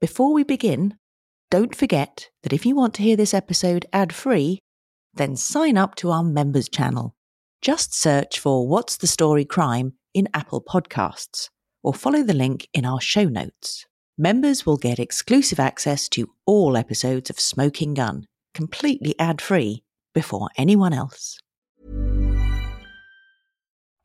Before we begin, don't forget that if you want to hear this episode ad free, then sign up to our members channel. Just search for What's the Story Crime in Apple Podcasts or follow the link in our show notes. Members will get exclusive access to all episodes of Smoking Gun, completely ad free, before anyone else.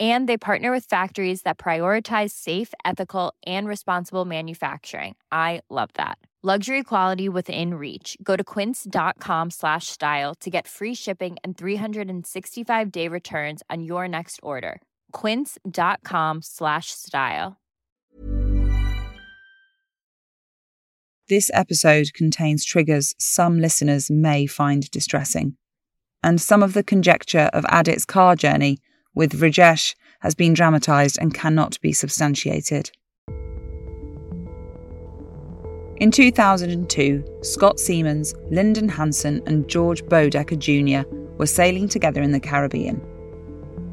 And they partner with factories that prioritize safe, ethical, and responsible manufacturing. I love that. Luxury quality within reach. Go to quince.com slash style to get free shipping and 365 day returns on your next order. Quince.com slash style. This episode contains triggers some listeners may find distressing, and some of the conjecture of Adit's car journey with Rajesh has been dramatised and cannot be substantiated. In 2002, Scott Seamans, Lyndon Hanson, and George Boedecker Jr. were sailing together in the Caribbean.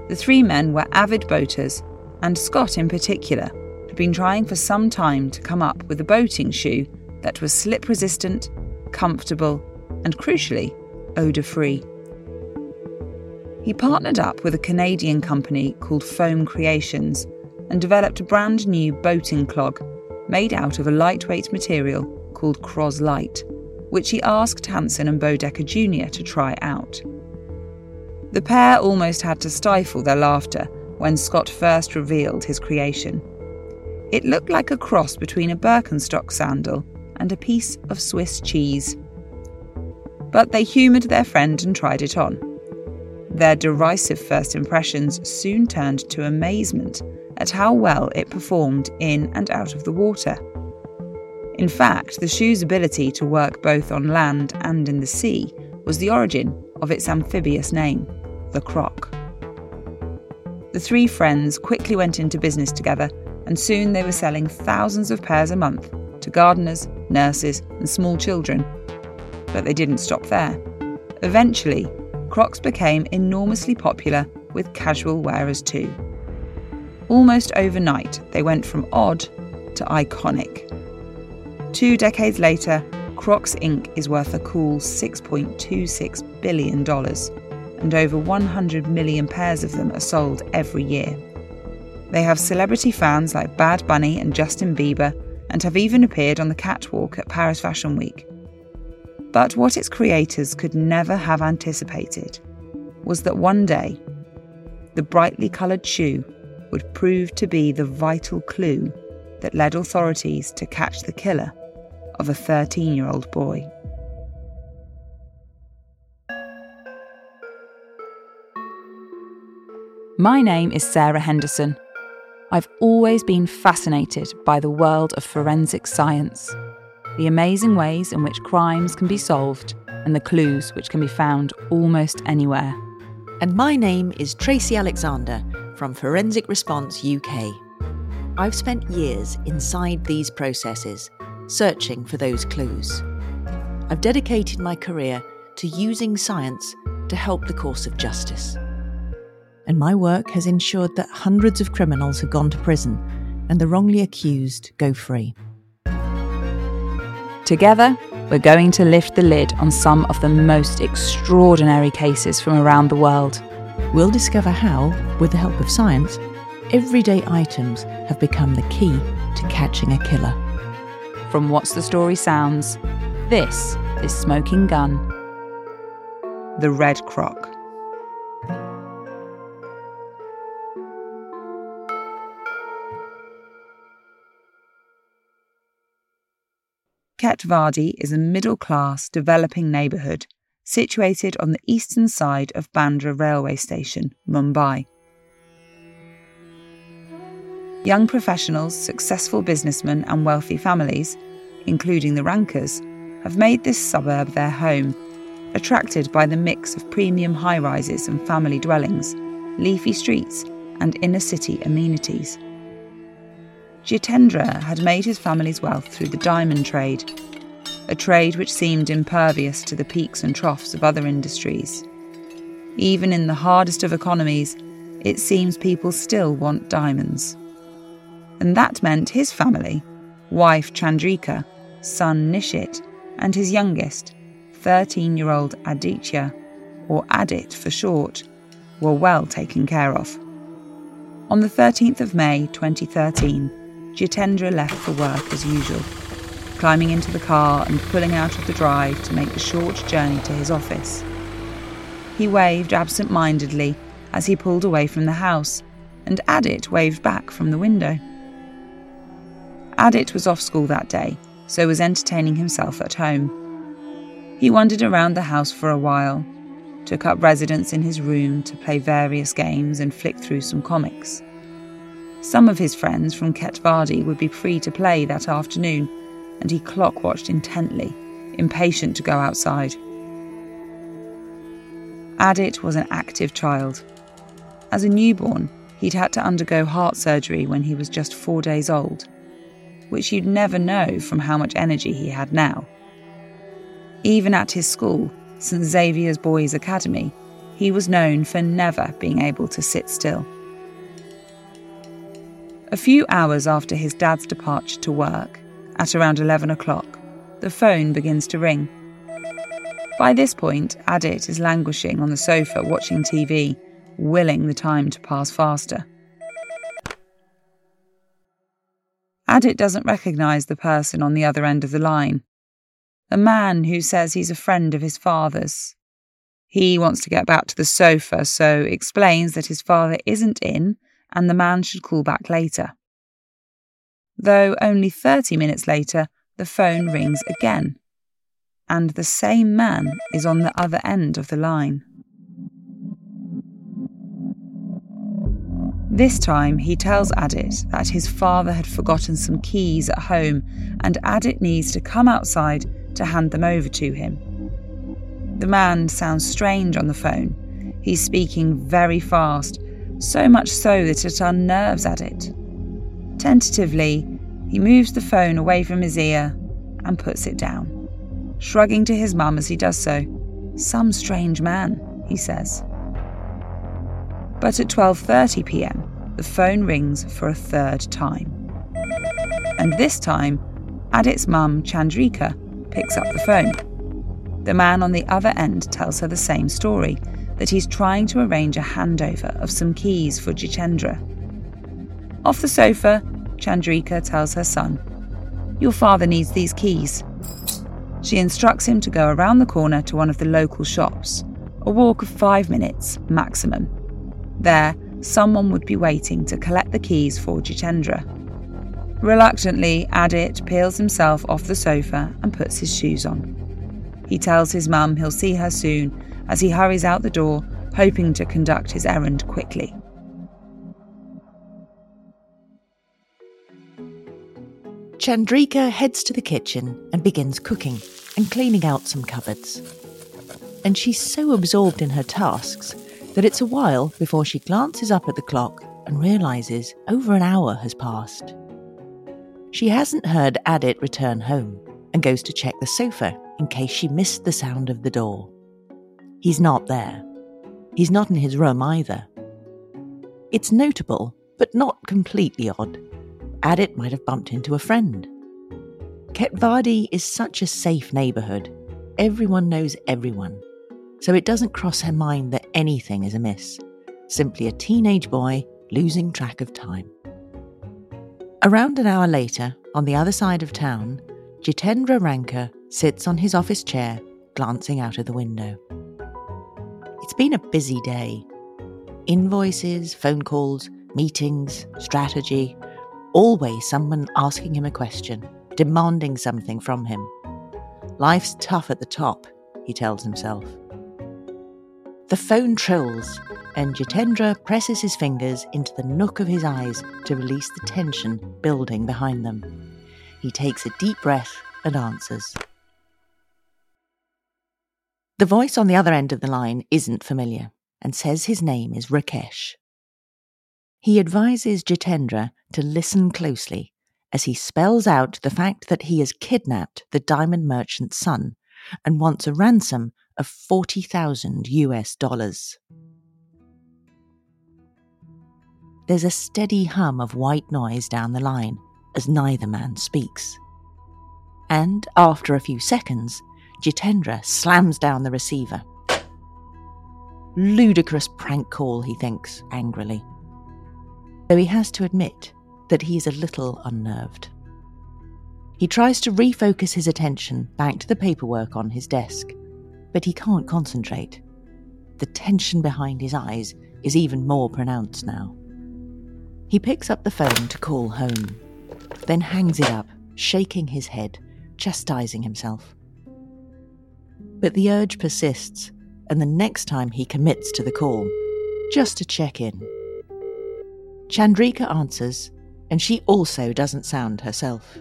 The three men were avid boaters, and Scott in particular had been trying for some time to come up with a boating shoe that was slip resistant, comfortable, and crucially, odour free. He partnered up with a Canadian company called Foam Creations and developed a brand new boating clog made out of a lightweight material called Croslite, which he asked Hanson and Boedecker Jr. to try out. The pair almost had to stifle their laughter when Scott first revealed his creation. It looked like a cross between a Birkenstock sandal and a piece of Swiss cheese. But they humoured their friend and tried it on. Their derisive first impressions soon turned to amazement at how well it performed in and out of the water. In fact, the shoe's ability to work both on land and in the sea was the origin of its amphibious name, the Croc. The three friends quickly went into business together, and soon they were selling thousands of pairs a month to gardeners, nurses, and small children. But they didn't stop there. Eventually, Crocs became enormously popular with casual wearers too. Almost overnight, they went from odd to iconic. Two decades later, Crocs Inc. is worth a cool $6.26 billion, and over 100 million pairs of them are sold every year. They have celebrity fans like Bad Bunny and Justin Bieber, and have even appeared on the catwalk at Paris Fashion Week. But what its creators could never have anticipated was that one day, the brightly coloured shoe would prove to be the vital clue that led authorities to catch the killer of a 13 year old boy. My name is Sarah Henderson. I've always been fascinated by the world of forensic science the amazing ways in which crimes can be solved, and the clues which can be found almost anywhere. And my name is Tracy Alexander from Forensic Response UK. I've spent years inside these processes, searching for those clues. I've dedicated my career to using science to help the course of justice. And my work has ensured that hundreds of criminals have gone to prison and the wrongly accused go free. Together, we're going to lift the lid on some of the most extraordinary cases from around the world. We'll discover how, with the help of science, everyday items have become the key to catching a killer. From What's the Story Sounds, this is Smoking Gun. The Red Croc. Ketwadi is a middle class, developing neighbourhood situated on the eastern side of Bandra railway station, Mumbai. Young professionals, successful businessmen, and wealthy families, including the Rankas, have made this suburb their home, attracted by the mix of premium high rises and family dwellings, leafy streets, and inner city amenities. Jitendra had made his family's wealth through the diamond trade, a trade which seemed impervious to the peaks and troughs of other industries. Even in the hardest of economies, it seems people still want diamonds. And that meant his family, wife Chandrika, son Nishit, and his youngest, 13 year old Aditya, or Adit for short, were well taken care of. On the 13th of May 2013, Jitendra left for work as usual, climbing into the car and pulling out of the drive to make the short journey to his office. He waved absent mindedly as he pulled away from the house, and Adit waved back from the window. Adit was off school that day, so was entertaining himself at home. He wandered around the house for a while, took up residence in his room to play various games and flick through some comics. Some of his friends from Ketwadi would be free to play that afternoon, and he clock watched intently, impatient to go outside. Adit was an active child. As a newborn, he'd had to undergo heart surgery when he was just four days old, which you'd never know from how much energy he had now. Even at his school, St Xavier's Boys Academy, he was known for never being able to sit still. A few hours after his dad's departure to work, at around 11 o'clock, the phone begins to ring. By this point, Adit is languishing on the sofa watching TV, willing the time to pass faster. Adit doesn't recognise the person on the other end of the line a man who says he's a friend of his father's. He wants to get back to the sofa, so explains that his father isn't in and the man should call back later. Though only 30 minutes later, the phone rings again, and the same man is on the other end of the line. This time, he tells Adit that his father had forgotten some keys at home and Adit needs to come outside to hand them over to him. The man sounds strange on the phone. He's speaking very fast, so much so that it unnerves Adit. Tentatively, he moves the phone away from his ear and puts it down, shrugging to his mum as he does so. Some strange man, he says. But at 12:30 p.m., the phone rings for a third time. And this time, Adit's mum, Chandrika, picks up the phone. The man on the other end tells her the same story that he's trying to arrange a handover of some keys for Jitendra. Off the sofa, Chandrika tells her son, Your father needs these keys. She instructs him to go around the corner to one of the local shops, a walk of five minutes maximum. There, someone would be waiting to collect the keys for Jitendra. Reluctantly, Adit peels himself off the sofa and puts his shoes on. He tells his mum he'll see her soon as he hurries out the door, hoping to conduct his errand quickly. Chandrika heads to the kitchen and begins cooking and cleaning out some cupboards. And she's so absorbed in her tasks that it's a while before she glances up at the clock and realizes over an hour has passed. She hasn't heard Adit return home and goes to check the sofa in case she missed the sound of the door. He's not there. He's not in his room either. It's notable, but not completely odd. Adit might have bumped into a friend. Ketwadi is such a safe neighbourhood. Everyone knows everyone. So it doesn't cross her mind that anything is amiss. Simply a teenage boy losing track of time. Around an hour later, on the other side of town, Jitendra Ranka sits on his office chair, glancing out of the window. It's been a busy day. Invoices, phone calls, meetings, strategy, always someone asking him a question, demanding something from him. Life's tough at the top, he tells himself. The phone trills, and Jitendra presses his fingers into the nook of his eyes to release the tension building behind them. He takes a deep breath and answers. The voice on the other end of the line isn't familiar and says his name is Rakesh. He advises Jitendra to listen closely as he spells out the fact that he has kidnapped the diamond merchant's son and wants a ransom of 40,000 US dollars. There's a steady hum of white noise down the line as neither man speaks. And after a few seconds, Jitendra slams down the receiver. Ludicrous prank call, he thinks angrily. Though he has to admit that he is a little unnerved. He tries to refocus his attention back to the paperwork on his desk, but he can't concentrate. The tension behind his eyes is even more pronounced now. He picks up the phone to call home, then hangs it up, shaking his head, chastising himself. But the urge persists, and the next time he commits to the call, just to check in. Chandrika answers, and she also doesn't sound herself.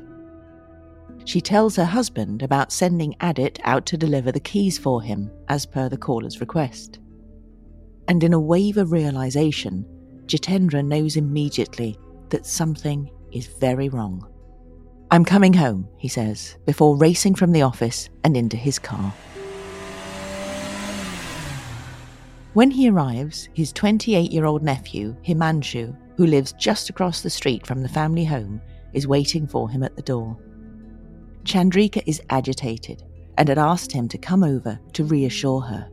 She tells her husband about sending Adit out to deliver the keys for him, as per the caller's request. And in a wave of realization, Jitendra knows immediately that something is very wrong. I'm coming home, he says, before racing from the office and into his car. When he arrives, his 28 year old nephew, Himanshu, who lives just across the street from the family home, is waiting for him at the door. Chandrika is agitated and had asked him to come over to reassure her.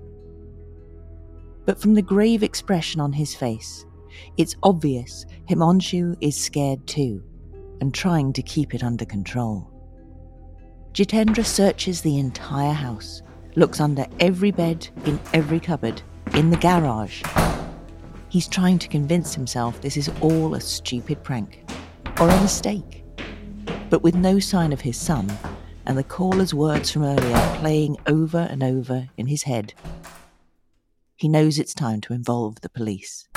But from the grave expression on his face, it's obvious Himanshu is scared too and trying to keep it under control. Jitendra searches the entire house, looks under every bed, in every cupboard, in the garage. He's trying to convince himself this is all a stupid prank or a mistake. But with no sign of his son and the caller's words from earlier playing over and over in his head, he knows it's time to involve the police.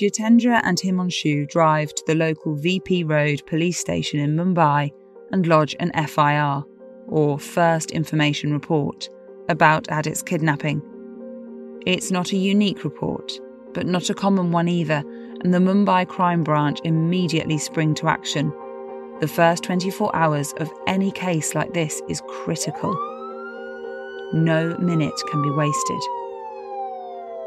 Jitendra and Himanshu drive to the local VP Road police station in Mumbai and lodge an FIR, or First Information Report, about Adit's kidnapping. It's not a unique report, but not a common one either, and the Mumbai Crime Branch immediately spring to action. The first 24 hours of any case like this is critical. No minute can be wasted.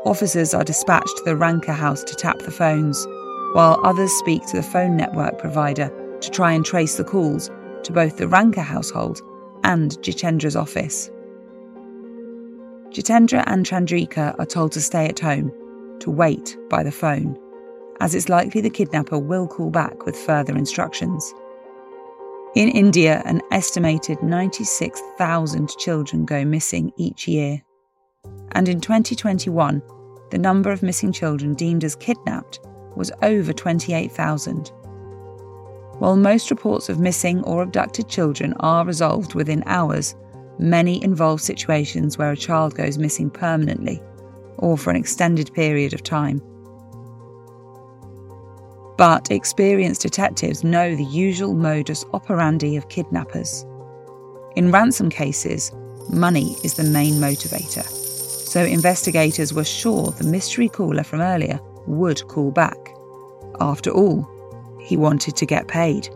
Officers are dispatched to the Ranka house to tap the phones, while others speak to the phone network provider to try and trace the calls to both the Ranka household and Jitendra's office. Jitendra and Chandrika are told to stay at home, to wait by the phone, as it's likely the kidnapper will call back with further instructions. In India, an estimated 96,000 children go missing each year and in 2021, the number of missing children deemed as kidnapped was over 28,000. While most reports of missing or abducted children are resolved within hours, many involve situations where a child goes missing permanently or for an extended period of time. But experienced detectives know the usual modus operandi of kidnappers. In ransom cases, money is the main motivator so investigators were sure the mystery caller from earlier would call back. After all, he wanted to get paid.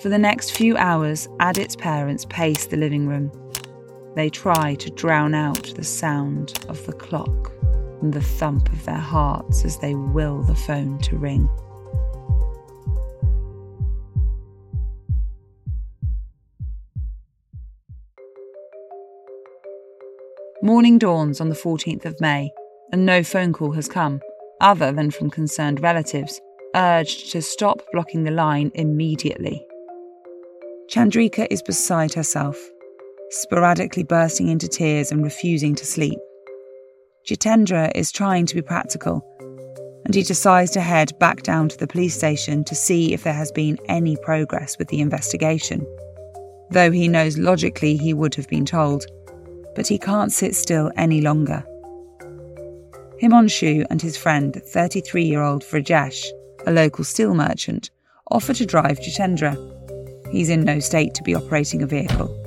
For the next few hours, Adit's parents pace the living room. They try to drown out the sound of the clock and the thump of their hearts as they will the phone to ring. Morning dawns on the 14th of May, and no phone call has come, other than from concerned relatives, urged to stop blocking the line immediately. Chandrika is beside herself, sporadically bursting into tears and refusing to sleep. Jitendra is trying to be practical, and he decides to head back down to the police station to see if there has been any progress with the investigation. Though he knows logically he would have been told, but he can't sit still any longer. Himanshu and his friend, 33 year old Vrajesh, a local steel merchant, offer to drive Jitendra. He's in no state to be operating a vehicle.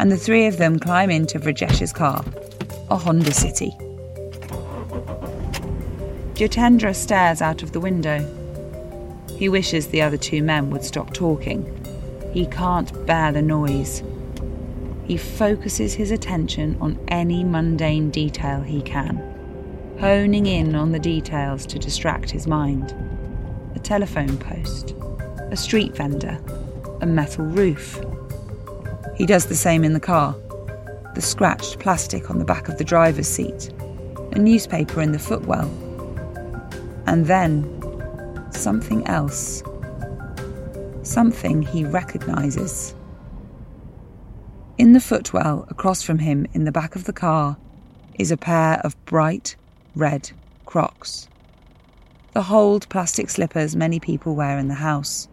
And the three of them climb into Vrajesh's car, a Honda City. Jitendra stares out of the window. He wishes the other two men would stop talking. He can't bear the noise. He focuses his attention on any mundane detail he can, honing in on the details to distract his mind. Telephone post, a street vendor, a metal roof. He does the same in the car. The scratched plastic on the back of the driver's seat, a newspaper in the footwell. And then something else. Something he recognises. In the footwell across from him in the back of the car is a pair of bright red crocs. The holed plastic slippers many people wear in the house.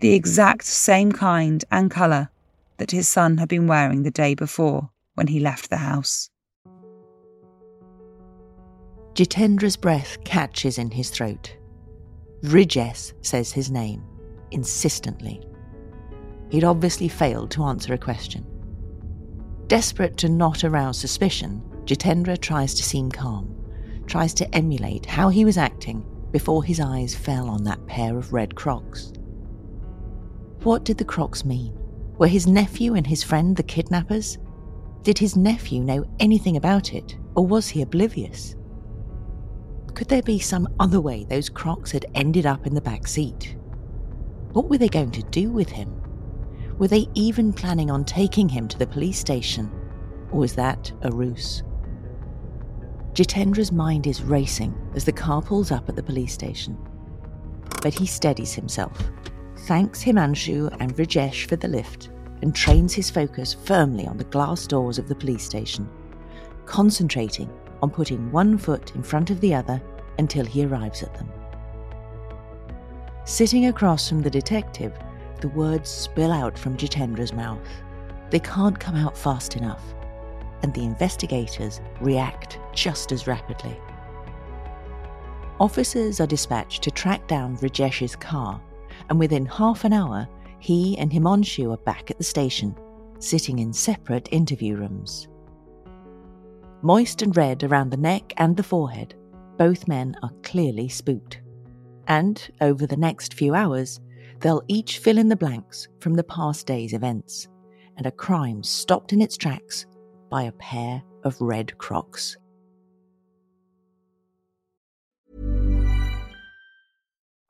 The exact same kind and colour that his son had been wearing the day before when he left the house. Jitendra's breath catches in his throat. Vrajesh says his name, insistently. He'd obviously failed to answer a question. Desperate to not arouse suspicion, Jitendra tries to seem calm, tries to emulate how he was acting before his eyes fell on that pair of red crocs. What did the crocs mean? Were his nephew and his friend the kidnappers? Did his nephew know anything about it, or was he oblivious? Could there be some other way those crocs had ended up in the back seat? What were they going to do with him? Were they even planning on taking him to the police station? Or was that a ruse? Jitendra's mind is racing as the car pulls up at the police station. But he steadies himself, thanks Himanshu and Vrajesh for the lift, and trains his focus firmly on the glass doors of the police station, concentrating on putting one foot in front of the other until he arrives at them. Sitting across from the detective, the words spill out from Jitendra's mouth. They can't come out fast enough, and the investigators react just as rapidly. Officers are dispatched to track down Vrajesh's car, and within half an hour, he and Himanshu are back at the station, sitting in separate interview rooms. Moist and red around the neck and the forehead, both men are clearly spooked. And over the next few hours, they'll each fill in the blanks from the past day's events and a crime stopped in its tracks by a pair of red crocs.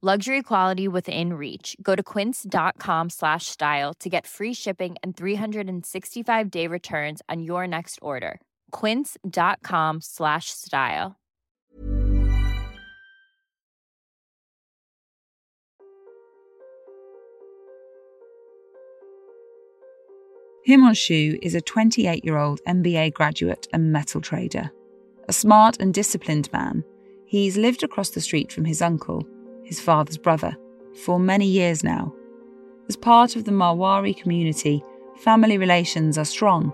Luxury quality within reach. Go to quince.com slash style to get free shipping and 365 day returns on your next order. Quince.com slash style. Himanshu is a 28 year old MBA graduate and metal trader. A smart and disciplined man, he's lived across the street from his uncle, his father's brother, for many years now. As part of the Marwari community, family relations are strong,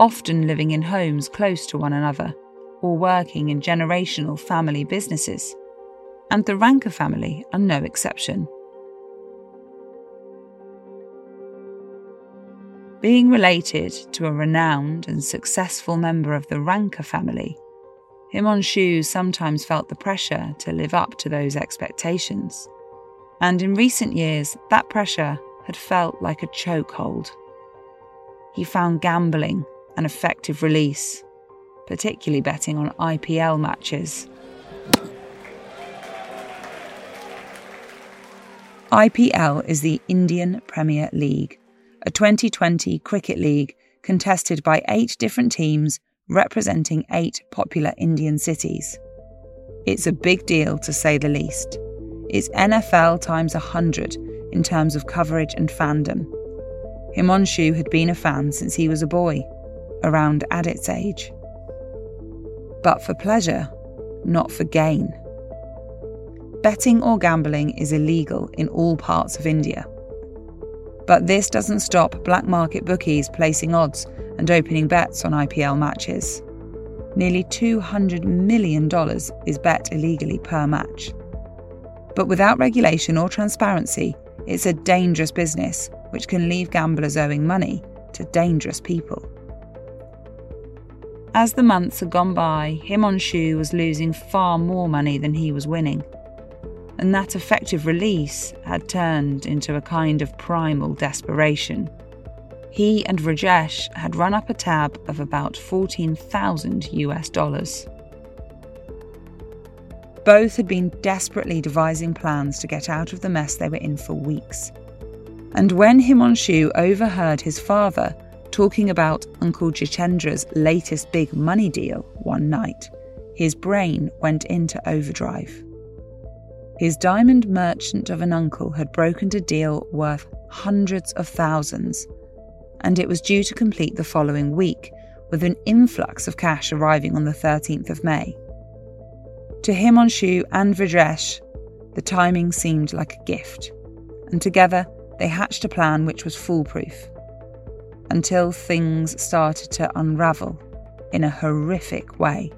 often living in homes close to one another or working in generational family businesses. And the Ranka family are no exception. Being related to a renowned and successful member of the Ranka family, Himanshu sometimes felt the pressure to live up to those expectations. And in recent years, that pressure had felt like a chokehold. He found gambling an effective release, particularly betting on IPL matches. IPL is the Indian Premier League a 2020 cricket league contested by eight different teams representing eight popular Indian cities. It's a big deal to say the least. It's NFL times 100 in terms of coverage and fandom. Himanshu had been a fan since he was a boy, around Adit's age. But for pleasure, not for gain. Betting or gambling is illegal in all parts of India But this doesn't stop black market bookies placing odds and opening bets on IPL matches. Nearly $200 million is bet illegally per match. But without regulation or transparency, it's a dangerous business which can leave gamblers owing money to dangerous people. As the months had gone by, Himanshu was losing far more money than he was winning. And that effective release had turned into a kind of primal desperation. He and Rajesh had run up a tab of about 14,000 US dollars. Both had been desperately devising plans to get out of the mess they were in for weeks. And when Himanshu overheard his father talking about Uncle Jitendra's latest big money deal one night, his brain went into overdrive. His diamond merchant of an uncle had broken a deal worth hundreds of thousands, and it was due to complete the following week, with an influx of cash arriving on the 13th of May. To Himanshu and Rajesh, the timing seemed like a gift, and together they hatched a plan which was foolproof. Until things started to unravel in a horrific way.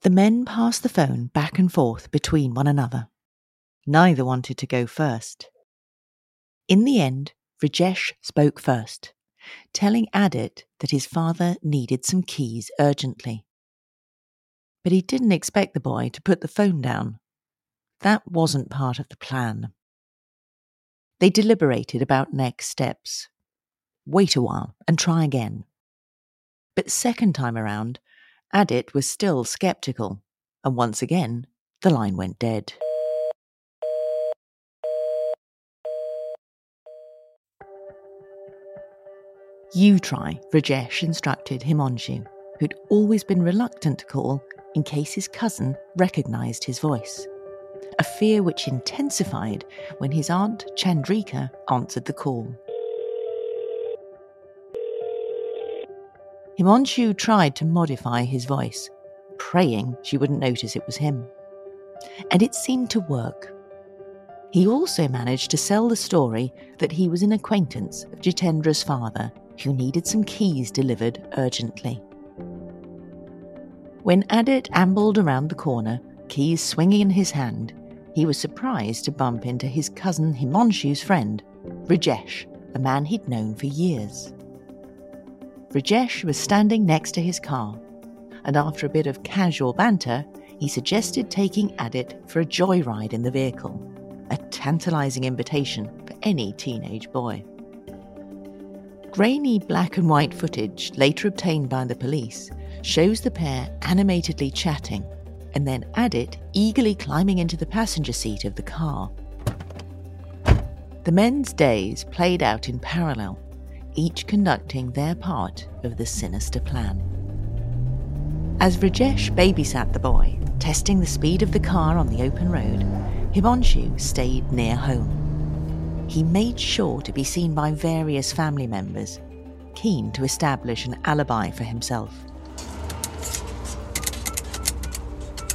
The men passed the phone back and forth between one another. Neither wanted to go first. In the end, Rajesh spoke first, telling Adit that his father needed some keys urgently but he didn't expect the boy to put the phone down. That wasn't part of the plan. They deliberated about next steps. Wait a while and try again. But second time around, Adit was still sceptical, and once again, the line went dead. You try, Rajesh instructed Himanshu, who'd always been reluctant to call in case his cousin recognised his voice. A fear which intensified when his aunt Chandrika answered the call. Himanshu tried to modify his voice, praying she wouldn't notice it was him. And it seemed to work. He also managed to sell the story that he was an acquaintance of Jitendra's father who needed some keys delivered urgently. When Adit ambled around the corner, keys swinging in his hand, he was surprised to bump into his cousin Himanshu's friend, Rajesh, a man he'd known for years. Rajesh was standing next to his car, and after a bit of casual banter, he suggested taking Adit for a joyride in the vehicle, a tantalizing invitation for any teenage boy. Grainy black and white footage, later obtained by the police, shows the pair animatedly chatting and then Adit eagerly climbing into the passenger seat of the car. The men's days played out in parallel, each conducting their part of the sinister plan. As Rajesh babysat the boy, testing the speed of the car on the open road, Himanshu stayed near home. He made sure to be seen by various family members, keen to establish an alibi for himself.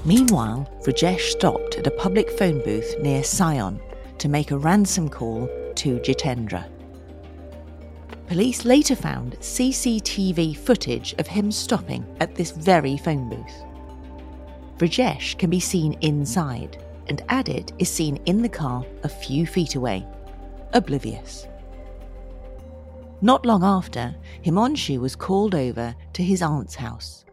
Meanwhile, Rajesh stopped at a public phone booth near Sion to make a ransom call to Jitendra. Police later found CCTV footage of him stopping at this very phone booth. Rajesh can be seen inside, and Adit is seen in the car a few feet away, oblivious. Not long after, Himanshu was called over to his aunt's house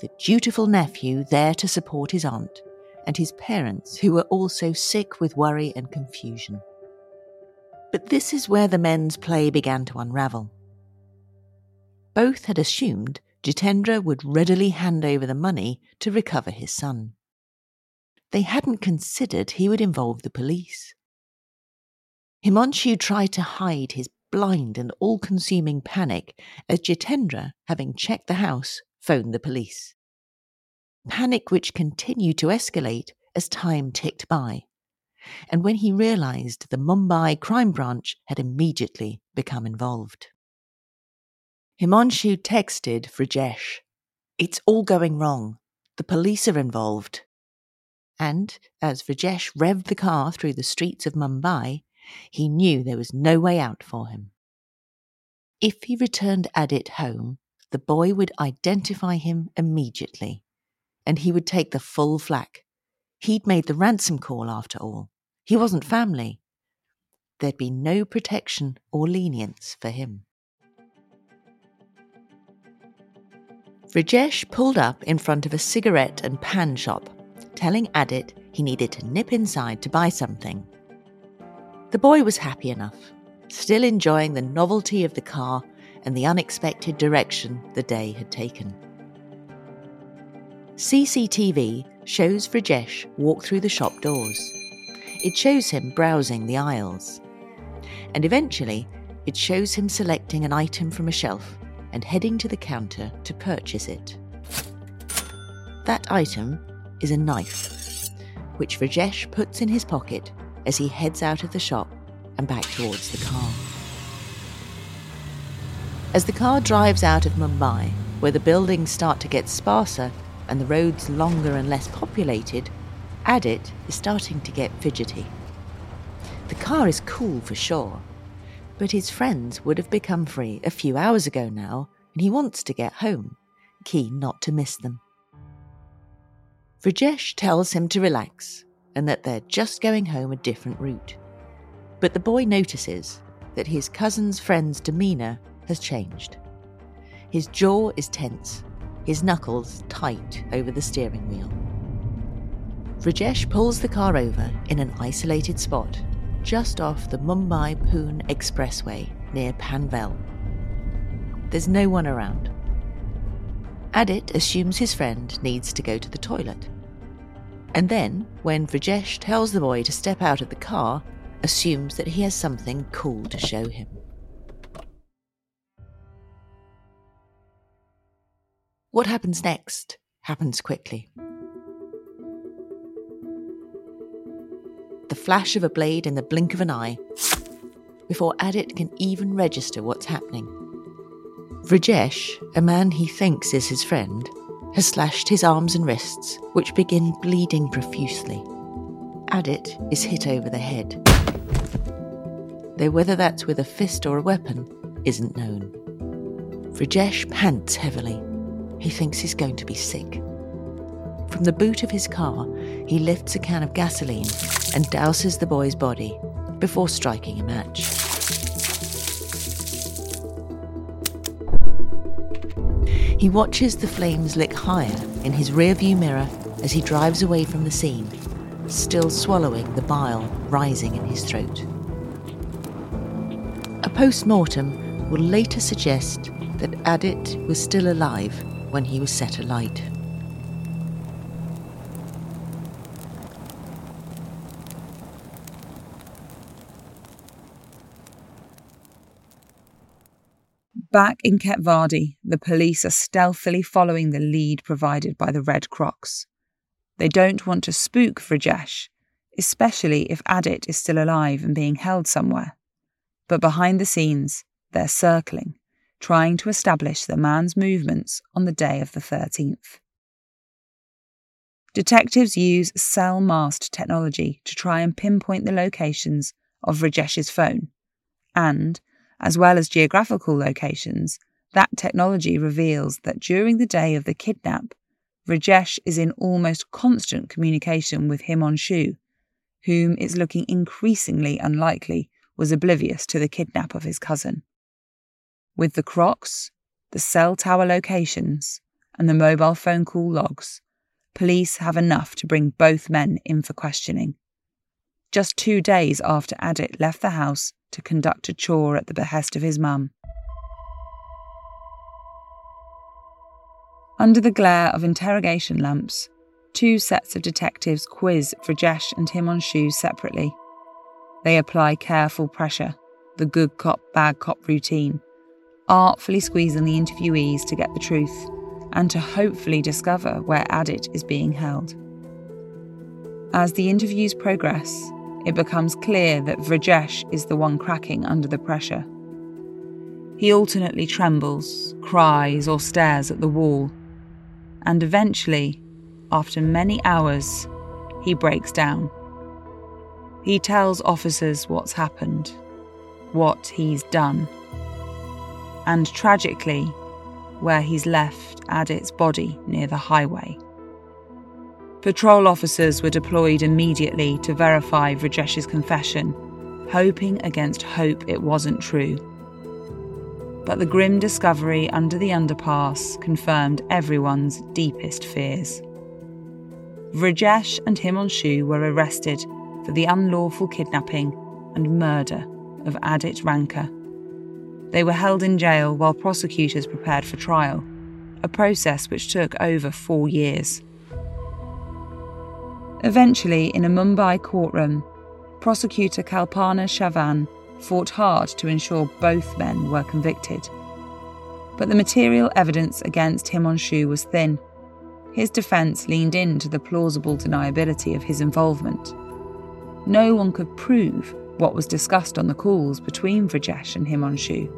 the dutiful nephew there to support his aunt, and his parents, who were also sick with worry and confusion. But this is where the men's play began to unravel. Both had assumed Jitendra would readily hand over the money to recover his son. They hadn't considered he would involve the police. Himanshu tried to hide his blind and all consuming panic as Jitendra, having checked the house, phoned the police. Panic which continued to escalate as time ticked by. And when he realized the Mumbai crime branch had immediately become involved. Himanshu texted Rajesh, It's all going wrong. The police are involved. And as Rajesh revved the car through the streets of Mumbai, He knew there was no way out for him. If he returned Adit home, the boy would identify him immediately, and he would take the full flak. He'd made the ransom call after all. He wasn't family. There'd be no protection or lenience for him. Rajesh pulled up in front of a cigarette and pan shop, telling Adit he needed to nip inside to buy something. The boy was happy enough, still enjoying the novelty of the car and the unexpected direction the day had taken. CCTV shows Rajesh walk through the shop doors. It shows him browsing the aisles. And eventually, it shows him selecting an item from a shelf and heading to the counter to purchase it. That item is a knife, which Rajesh puts in his pocket as he heads out of the shop and back towards the car. As the car drives out of Mumbai, where the buildings start to get sparser and the roads longer and less populated, Adit is starting to get fidgety. The car is cool for sure, but his friends would have become free a few hours ago now, and he wants to get home, keen not to miss them. Rajesh tells him to relax and that they're just going home a different route. But the boy notices that his cousin's friend's demeanour has changed. His jaw is tense, his knuckles tight over the steering wheel. Rajesh pulls the car over in an isolated spot just off the Mumbai Pune Expressway near Panvel. There's no one around. Adit assumes his friend needs to go to the toilet. And then, when Rajesh tells the boy to step out of the car, assumes that he has something cool to show him. What happens next happens quickly. The flash of a blade in the blink of an eye before Adit can even register what's happening. Rajesh, a man he thinks is his friend, has slashed his arms and wrists, which begin bleeding profusely. Adit is hit over the head. Though whether that's with a fist or a weapon isn't known. Rajesh pants heavily he thinks he's going to be sick. From the boot of his car, he lifts a can of gasoline and douses the boy's body before striking a match. He watches the flames lick higher in his rearview mirror as he drives away from the scene, still swallowing the bile rising in his throat. A post mortem will later suggest that Adit was still alive when he was set alight. Back in Ketwadi, the police are stealthily following the lead provided by the Red Crocs. They don't want to spook Rajesh, especially if Adit is still alive and being held somewhere. But behind the scenes, they're circling, trying to establish the man's movements on the day of the 13th. Detectives use cell mast technology to try and pinpoint the locations of Rajesh's phone, and, as well as geographical locations, that technology reveals that during the day of the kidnap, Rajesh is in almost constant communication with Himanshu, whom it's looking increasingly unlikely was oblivious to the kidnap of his cousin. With the Crocs, the cell tower locations, and the mobile phone call logs, police have enough to bring both men in for questioning. Just two days after Adit left the house to conduct a chore at the behest of his mum. Under the glare of interrogation lamps, two sets of detectives quiz Rajesh and Himanshu separately. They apply careful pressure, the good cop, bad cop routine, artfully squeezing the interviewees to get the truth and to hopefully discover where Adit is being held. As the interviews progress, it becomes clear that Vrajesh is the one cracking under the pressure. He alternately trembles, cries, or stares at the wall, and eventually, after many hours, he breaks down. He tells officers what's happened, what he's done, and tragically, where he's left Adit's body near the highway. Patrol officers were deployed immediately to verify Vrajesh's confession, hoping against hope it wasn't true. But the grim discovery under the underpass confirmed everyone's deepest fears. Vrajesh and Himanshu were arrested for the unlawful kidnapping and murder of Adit Ranka. They were held in jail while prosecutors prepared for trial, a process which took over four years. Eventually, in a Mumbai courtroom, prosecutor Kalpana Chavan fought hard to ensure both men were convicted. But the material evidence against Himanshu was thin. His defence leaned into the plausible deniability of his involvement. No one could prove what was discussed on the calls between Vrajesh and Himanshu.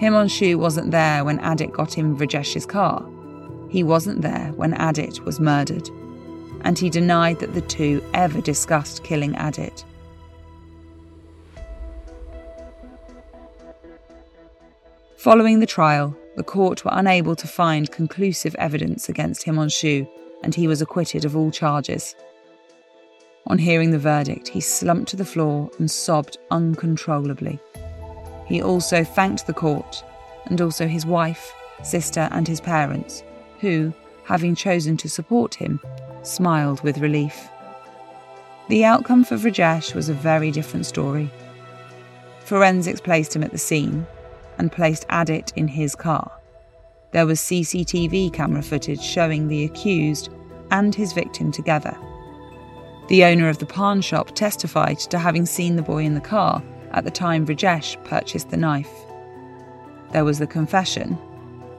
Himanshu wasn't there when Adit got in Vrajesh's car. He wasn't there when Adit was murdered. And he denied that the two ever discussed killing Adit. Following the trial, the court were unable to find conclusive evidence against Himanshu, and he was acquitted of all charges. On hearing the verdict, he slumped to the floor and sobbed uncontrollably. He also thanked the court, and also his wife, sister, and his parents, who, having chosen to support him, smiled with relief. The outcome for Vrajesh was a very different story. Forensics placed him at the scene and placed Adit in his car. There was CCTV camera footage showing the accused and his victim together. The owner of the pawn shop testified to having seen the boy in the car at the time Vrajesh purchased the knife. There was the confession,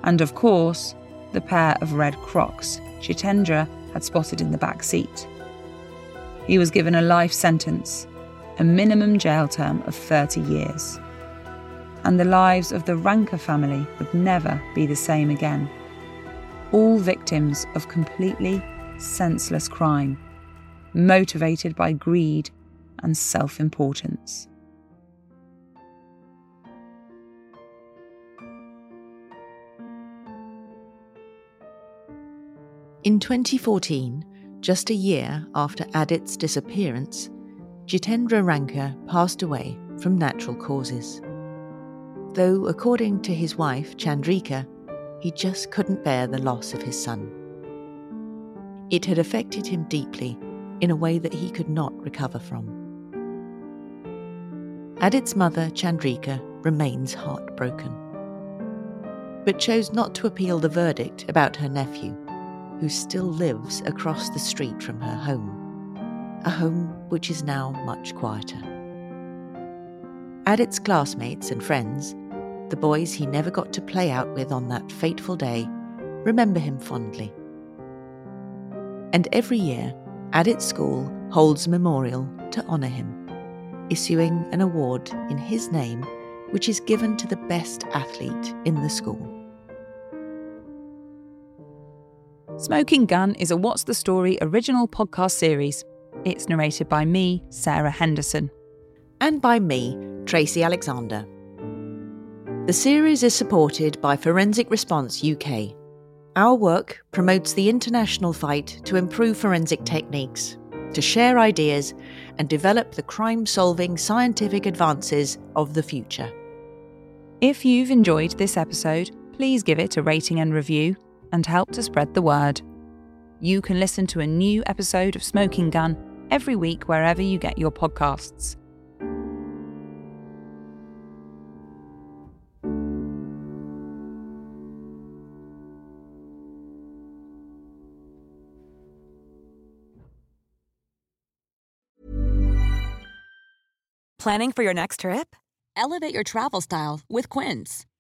and of course, the pair of red crocs Jitendra had spotted in the back seat. He was given a life sentence, a minimum jail term of 30 years. And the lives of the Ranka family would never be the same again. All victims of completely senseless crime motivated by greed and self importance. 2014, just a year after Adit's disappearance, Jitendra Ranka passed away from natural causes. Though, according to his wife, Chandrika, he just couldn't bear the loss of his son. It had affected him deeply in a way that he could not recover from. Adit's mother, Chandrika, remains heartbroken, but chose not to appeal the verdict about her nephew, who still lives across the street from her home, a home which is now much quieter. Adit's classmates and friends, the boys he never got to play out with on that fateful day, remember him fondly. And every year, Adit School holds a memorial to honour him, issuing an award in his name which is given to the best athlete in the school. Smoking Gun is a What's the Story original podcast series. It's narrated by me, Sarah Henderson. And by me, Tracy Alexander. The series is supported by Forensic Response UK our work promotes the international fight to improve forensic techniques, to share ideas, and develop the crime solving scientific advances of the future. If you've enjoyed this episode, please give it a rating and review and help to spread the word. You can listen to a new episode of Smoking Gun every week wherever you get your podcasts. Planning for your next trip? Elevate your travel style with Quince.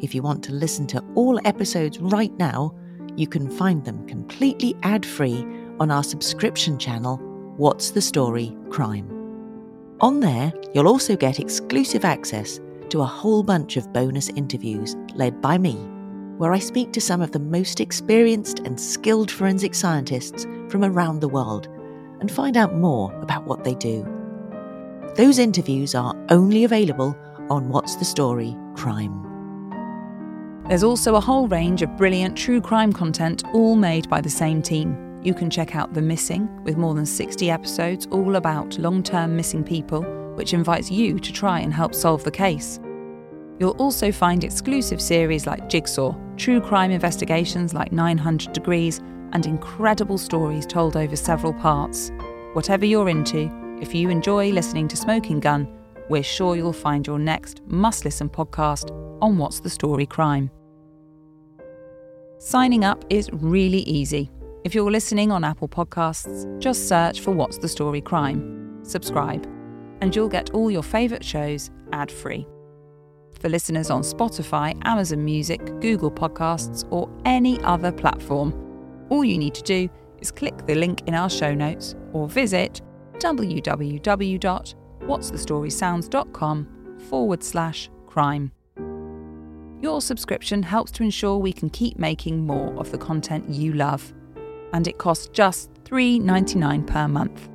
If you want to listen to all episodes right now, you can find them completely ad-free on our subscription channel, What's the Story Crime. On there, you'll also get exclusive access to a whole bunch of bonus interviews led by me where I speak to some of the most experienced and skilled forensic scientists from around the world and find out more about what they do. Those interviews are only available on What's the Story Crime. There's also a whole range of brilliant true crime content, all made by the same team. You can check out The Missing, with more than 60 episodes all about long term missing people, which invites you to try and help solve the case. You'll also find exclusive series like Jigsaw, true crime investigations like 900 Degrees, and incredible stories told over several parts. Whatever you're into, if you enjoy listening to Smoking Gun, we're sure you'll find your next must listen podcast on What's the Story Crime. Signing up is really easy. If you're listening on Apple Podcasts, just search for What's the Story Crime, subscribe, and you'll get all your favourite shows ad free for listeners on Spotify, Amazon Music, Google Podcasts, or any other platform. All you need to do is click the link in our show notes or visit www.whatsthestorysounds.com forward slash crime. Your subscription helps to ensure we can keep making more of the content you love, and it costs just $3.99 per month.